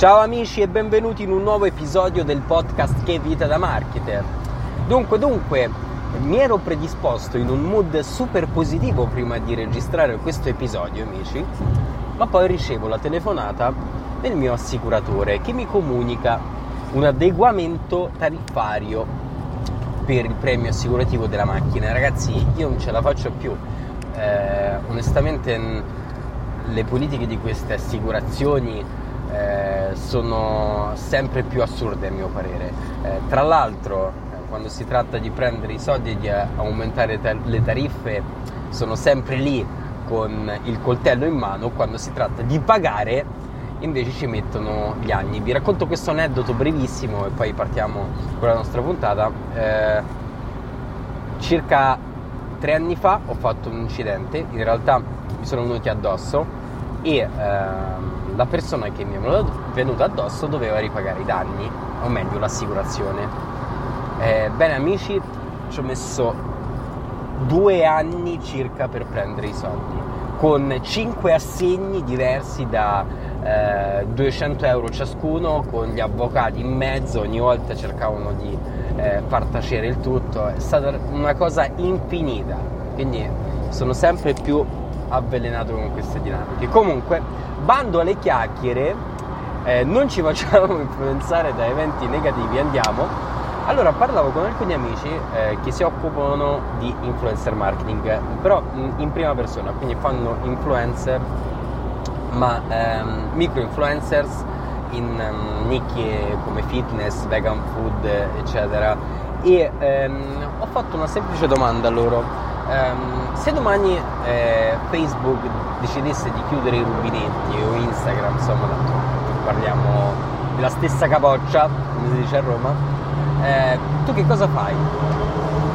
Ciao amici e benvenuti in un nuovo episodio del podcast Che vita da marketer. Dunque, dunque, mi ero predisposto in un mood super positivo prima di registrare questo episodio, amici, ma poi ricevo la telefonata del mio assicuratore che mi comunica un adeguamento tariffario per il premio assicurativo della macchina. Ragazzi, io non ce la faccio più. Eh, onestamente le politiche di queste assicurazioni eh, sono sempre più assurde a mio parere. Eh, tra l'altro, eh, quando si tratta di prendere i soldi e di aumentare ta- le tariffe, sono sempre lì con il coltello in mano, quando si tratta di pagare invece ci mettono gli anni. Vi racconto questo aneddoto brevissimo e poi partiamo con la nostra puntata. Eh, circa tre anni fa ho fatto un incidente, in realtà mi sono venuti addosso e ehm, la persona che mi è venuta addosso doveva ripagare i danni, o meglio l'assicurazione. Eh, bene amici, ci ho messo due anni circa per prendere i soldi, con cinque assegni diversi da eh, 200 euro ciascuno, con gli avvocati in mezzo, ogni volta cercavano di eh, far tacere il tutto, è stata una cosa infinita, quindi sono sempre più avvelenato con queste dinamiche. Comunque, bando alle chiacchiere, eh, non ci facciamo influenzare da eventi negativi, andiamo. Allora, parlavo con alcuni amici eh, che si occupano di influencer marketing, però in prima persona, quindi fanno influencer, ma ehm, micro influencers in um, nicchie come fitness, vegan food, eccetera. E ehm, ho fatto una semplice domanda a loro Um, se domani eh, Facebook decidesse di chiudere i rubinetti o Instagram, insomma, tanto parliamo della stessa capoccia, come si dice a Roma, eh, tu che cosa fai?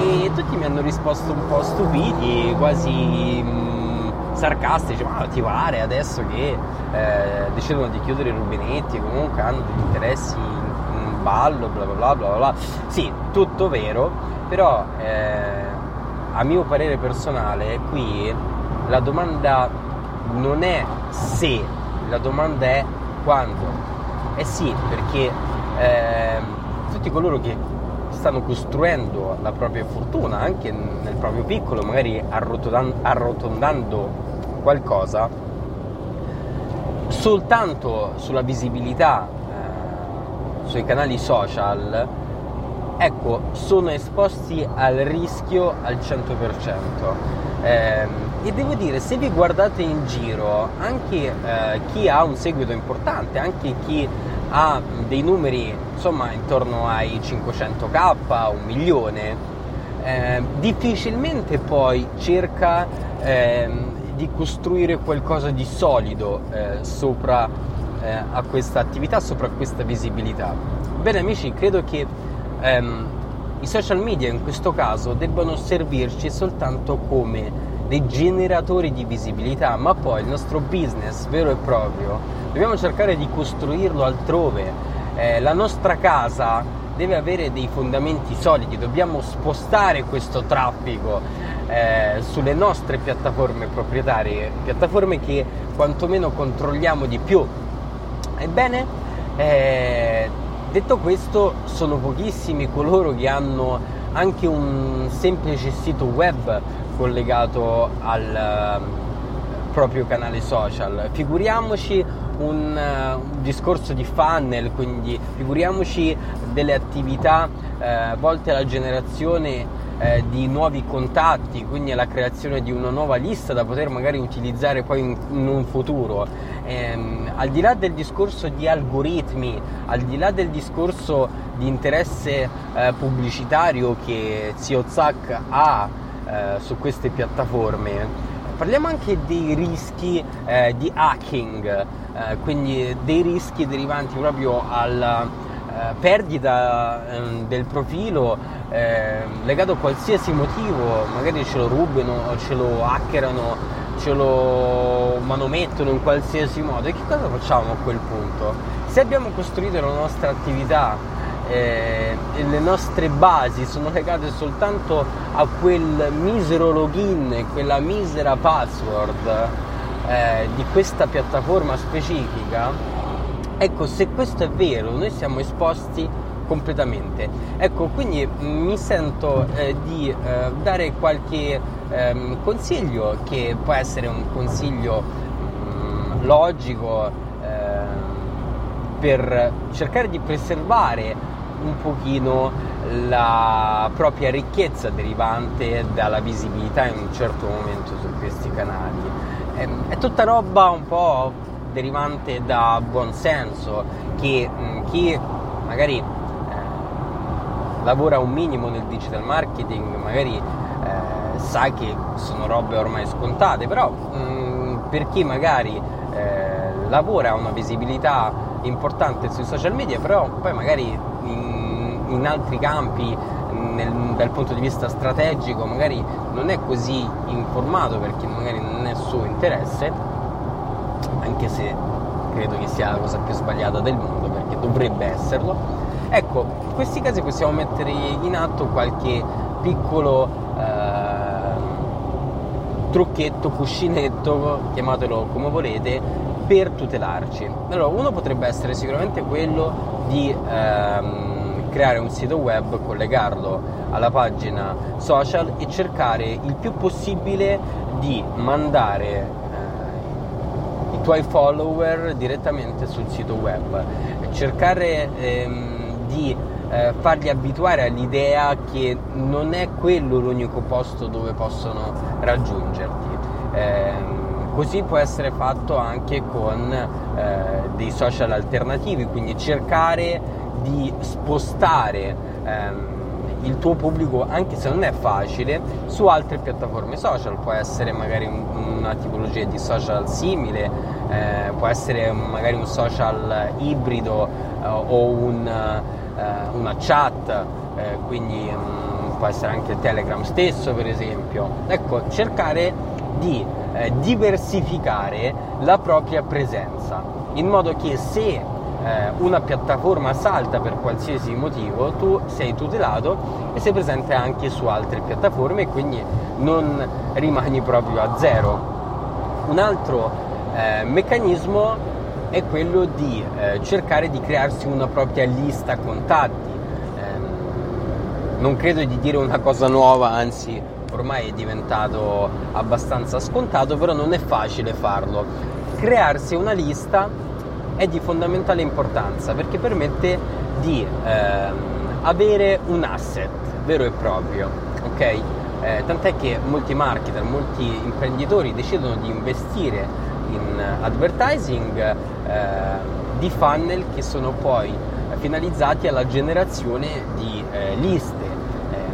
E tutti mi hanno risposto un po' stupidi, quasi mh, mm, sarcastici, ma ti pare adesso che eh, decidono di chiudere i rubinetti, comunque hanno degli interessi in, in ballo, bla bla bla bla bla. Sì, tutto vero, però eh, a mio parere personale, qui la domanda non è se, la domanda è quando. Eh sì, perché eh, tutti coloro che stanno costruendo la propria fortuna, anche nel proprio piccolo, magari arrotondando qualcosa, soltanto sulla visibilità eh, sui canali social ecco, sono esposti al rischio al 100%. Eh, e devo dire, se vi guardate in giro, anche eh, chi ha un seguito importante, anche chi ha dei numeri insomma intorno ai 500k, un milione, eh, difficilmente poi cerca ehm, di costruire qualcosa di solido eh, sopra eh, a questa attività, sopra questa visibilità. Bene amici, credo che ehm, i social media in questo caso debbano servirci soltanto come dei generatori di visibilità, ma poi il nostro business vero e proprio dobbiamo cercare di costruirlo altrove. Eh, la nostra casa deve avere dei fondamenti solidi, dobbiamo spostare questo traffico eh, sulle nostre piattaforme proprietarie, piattaforme che quantomeno controlliamo di più. Ebbene, eh, Detto questo, sono pochissimi coloro che hanno anche un semplice sito web collegato al uh, proprio canale social. Figuriamoci un, uh, un, discorso di funnel, quindi figuriamoci delle attività uh, volte alla generazione eh, di nuovi contatti, quindi alla creazione di una nuova lista da poter magari utilizzare poi in, in un futuro. Ehm, al di là del discorso di algoritmi, al di là del discorso di interesse eh, pubblicitario che Zio Zack ha eh, su queste piattaforme, parliamo anche dei rischi eh, di hacking, eh, quindi dei rischi derivanti proprio alla eh, perdita ehm, del profilo eh, legato a qualsiasi motivo, magari ce lo rubano, ce lo hackerano, ce lo manomettono in qualsiasi modo. E che cosa facciamo a quel punto? Se abbiamo costruito la nostra attività eh, le nostre basi sono legate soltanto a quel misero login, quella misera password eh, di questa piattaforma specifica, Ecco, se questo è vero, noi siamo esposti completamente. Ecco, quindi mi sento eh, di eh, dare qualche ehm, consiglio che può essere un consiglio mh, mm, logico eh, per cercare di preservare un pochino la propria ricchezza derivante dalla visibilità in un certo momento su questi canali. È, ehm, è tutta roba un po' derivante da buonsenso che mm, chi magari eh, lavora un minimo nel digital marketing magari eh, sa che sono robe ormai scontate, però mh, mm, per chi magari eh, lavora una visibilità importante sui social media, però poi magari in, in altri campi nel, dal punto di vista strategico magari non è così informato perché magari non è suo interesse, anche se credo che sia la cosa più sbagliata del mondo perché dovrebbe esserlo. Ecco, in questi casi possiamo mettere in atto qualche piccolo eh, trucchetto, cuscinetto, chiamatelo come volete, per tutelarci. Allora, uno potrebbe essere sicuramente quello di ehm, creare un sito web, collegarlo alla pagina social e cercare il più possibile di mandare eh, i tuoi follower direttamente sul sito web, cercare ehm, di eh, farli abituare all'idea che non è quello l'unico posto dove possono raggiungerti. Eh, Così può essere fatto anche con eh, dei social alternativi, quindi cercare di spostare ehm, il tuo pubblico, anche se non è facile, su altre piattaforme social. Può essere magari un, una tipologia di social simile, eh, può essere magari un social ibrido eh, o un, eh, una chat, eh, quindi mh, mm, può essere anche Telegram stesso per esempio. Ecco, cercare di eh, diversificare la propria presenza, in modo che se una piattaforma salta per qualsiasi motivo, tu sei tutelato e sei presente anche su altre piattaforme e quindi non rimani proprio a zero. Un altro eh, meccanismo è quello di eh, cercare di crearsi una propria lista contatti. Ehm, non credo di dire una cosa nuova, anzi ormai è diventato abbastanza scontato, però non è facile farlo. Crearsi una lista è di fondamentale importanza perché permette di ehm, avere un asset vero e proprio, ok? Eh, tant'è che molti marketer, molti imprenditori decidono di investire in advertising eh, di funnel che sono poi finalizzati alla generazione di eh, liste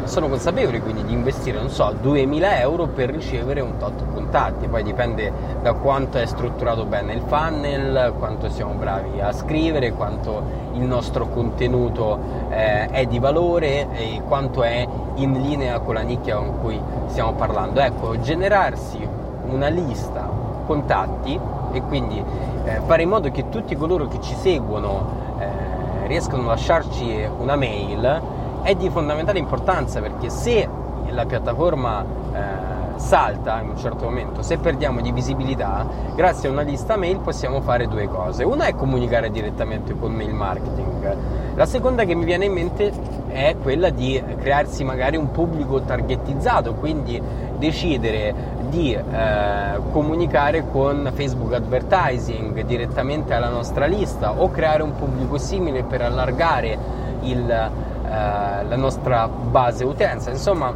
sono consapevoli quindi di investire, non so, 2000 euro per ricevere un tot contatti, poi dipende da quanto è strutturato bene il funnel, quanto siamo bravi a scrivere, quanto il nostro contenuto eh, è di valore e quanto è in linea con la nicchia con cui stiamo parlando. Ecco, generarsi una lista contatti e quindi eh, fare in modo che tutti coloro che ci seguono eh, riescano a lasciarci una mail è di fondamentale importanza perché se la piattaforma eh, salta in un certo momento, se perdiamo di visibilità, grazie a una lista mail possiamo fare due cose. Una è comunicare direttamente con mail marketing, la seconda che mi viene in mente è quella di crearsi magari un pubblico targetizzato, quindi decidere di eh, comunicare con Facebook Advertising direttamente alla nostra lista o creare un pubblico simile per allargare il, la nostra base utenza, insomma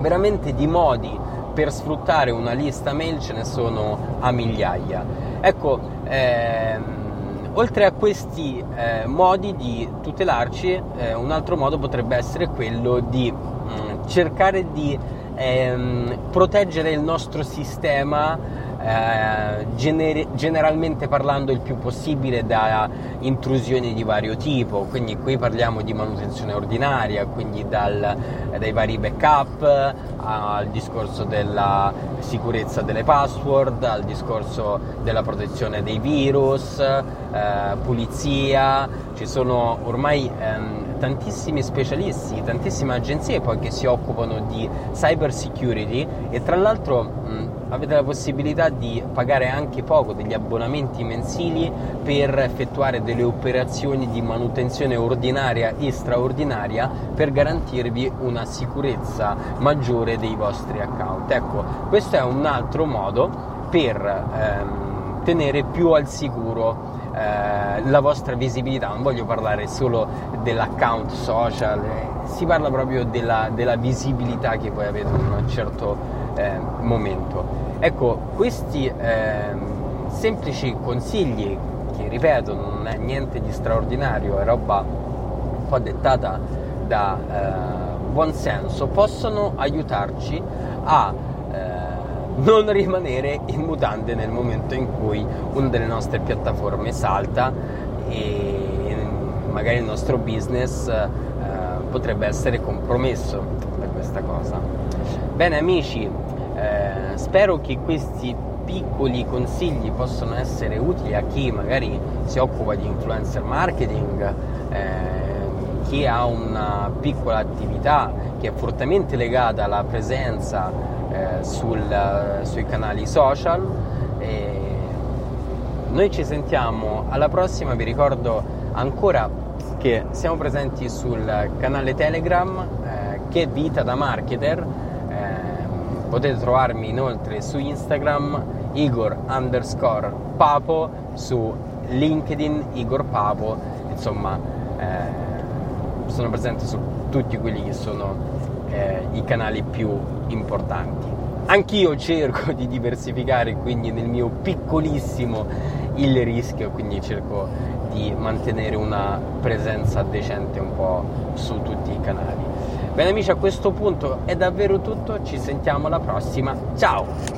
veramente di modi per sfruttare una lista mail ce ne sono a migliaia. Ecco, ehm, oltre a questi eh, modi di tutelarci, eh, un altro modo potrebbe essere quello di mh, mm, cercare di ehm, proteggere il nostro sistema eh, gener- generalmente parlando il più possibile da intrusioni di vario tipo, quindi qui parliamo di manutenzione ordinaria, quindi dal, dai vari backup al discorso della sicurezza delle password, al discorso della protezione dei virus, eh, pulizia, ci sono ormai ehm, tantissimi specialisti, tantissime agenzie poi che si occupano di cyber security e tra l'altro mh, avete la possibilità di pagare anche poco degli abbonamenti mensili per effettuare delle operazioni di manutenzione ordinaria e straordinaria per garantirvi una sicurezza maggiore dei vostri account. Ecco, questo è un altro modo per ehm, tenere più al sicuro eh, la vostra visibilità, non voglio parlare solo dell'account social, eh, si parla proprio della, della, visibilità che voi avete in un certo eh, momento. Ecco, questi ehm, semplici consigli, che ripeto non è niente di straordinario, è roba un po' dettata da eh, buon senso, possono aiutarci a non rimanere in mutande nel momento in cui una delle nostre piattaforme salta e magari il nostro business eh, potrebbe essere compromesso da questa cosa. Bene amici, eh, spero che questi piccoli consigli possano essere utili a chi magari si occupa di influencer marketing, eh, chi ha una piccola attività che è fortemente legata alla presenza eh, sul, sui canali social. E noi ci sentiamo alla prossima, vi ricordo ancora che siamo presenti sul canale Telegram eh, che vita da marketer. Eh, potete trovarmi inoltre su Instagram Igor underscore Papo, su LinkedIn Igor Papo, insomma eh, sono presente su tutti quelli che sono eh, i canali più importanti. Anch'io cerco di diversificare quindi nel mio piccolissimo il rischio, quindi cerco di mantenere una presenza decente un po' su tutti i canali. Bene amici, a questo punto è davvero tutto, ci sentiamo alla prossima, ciao!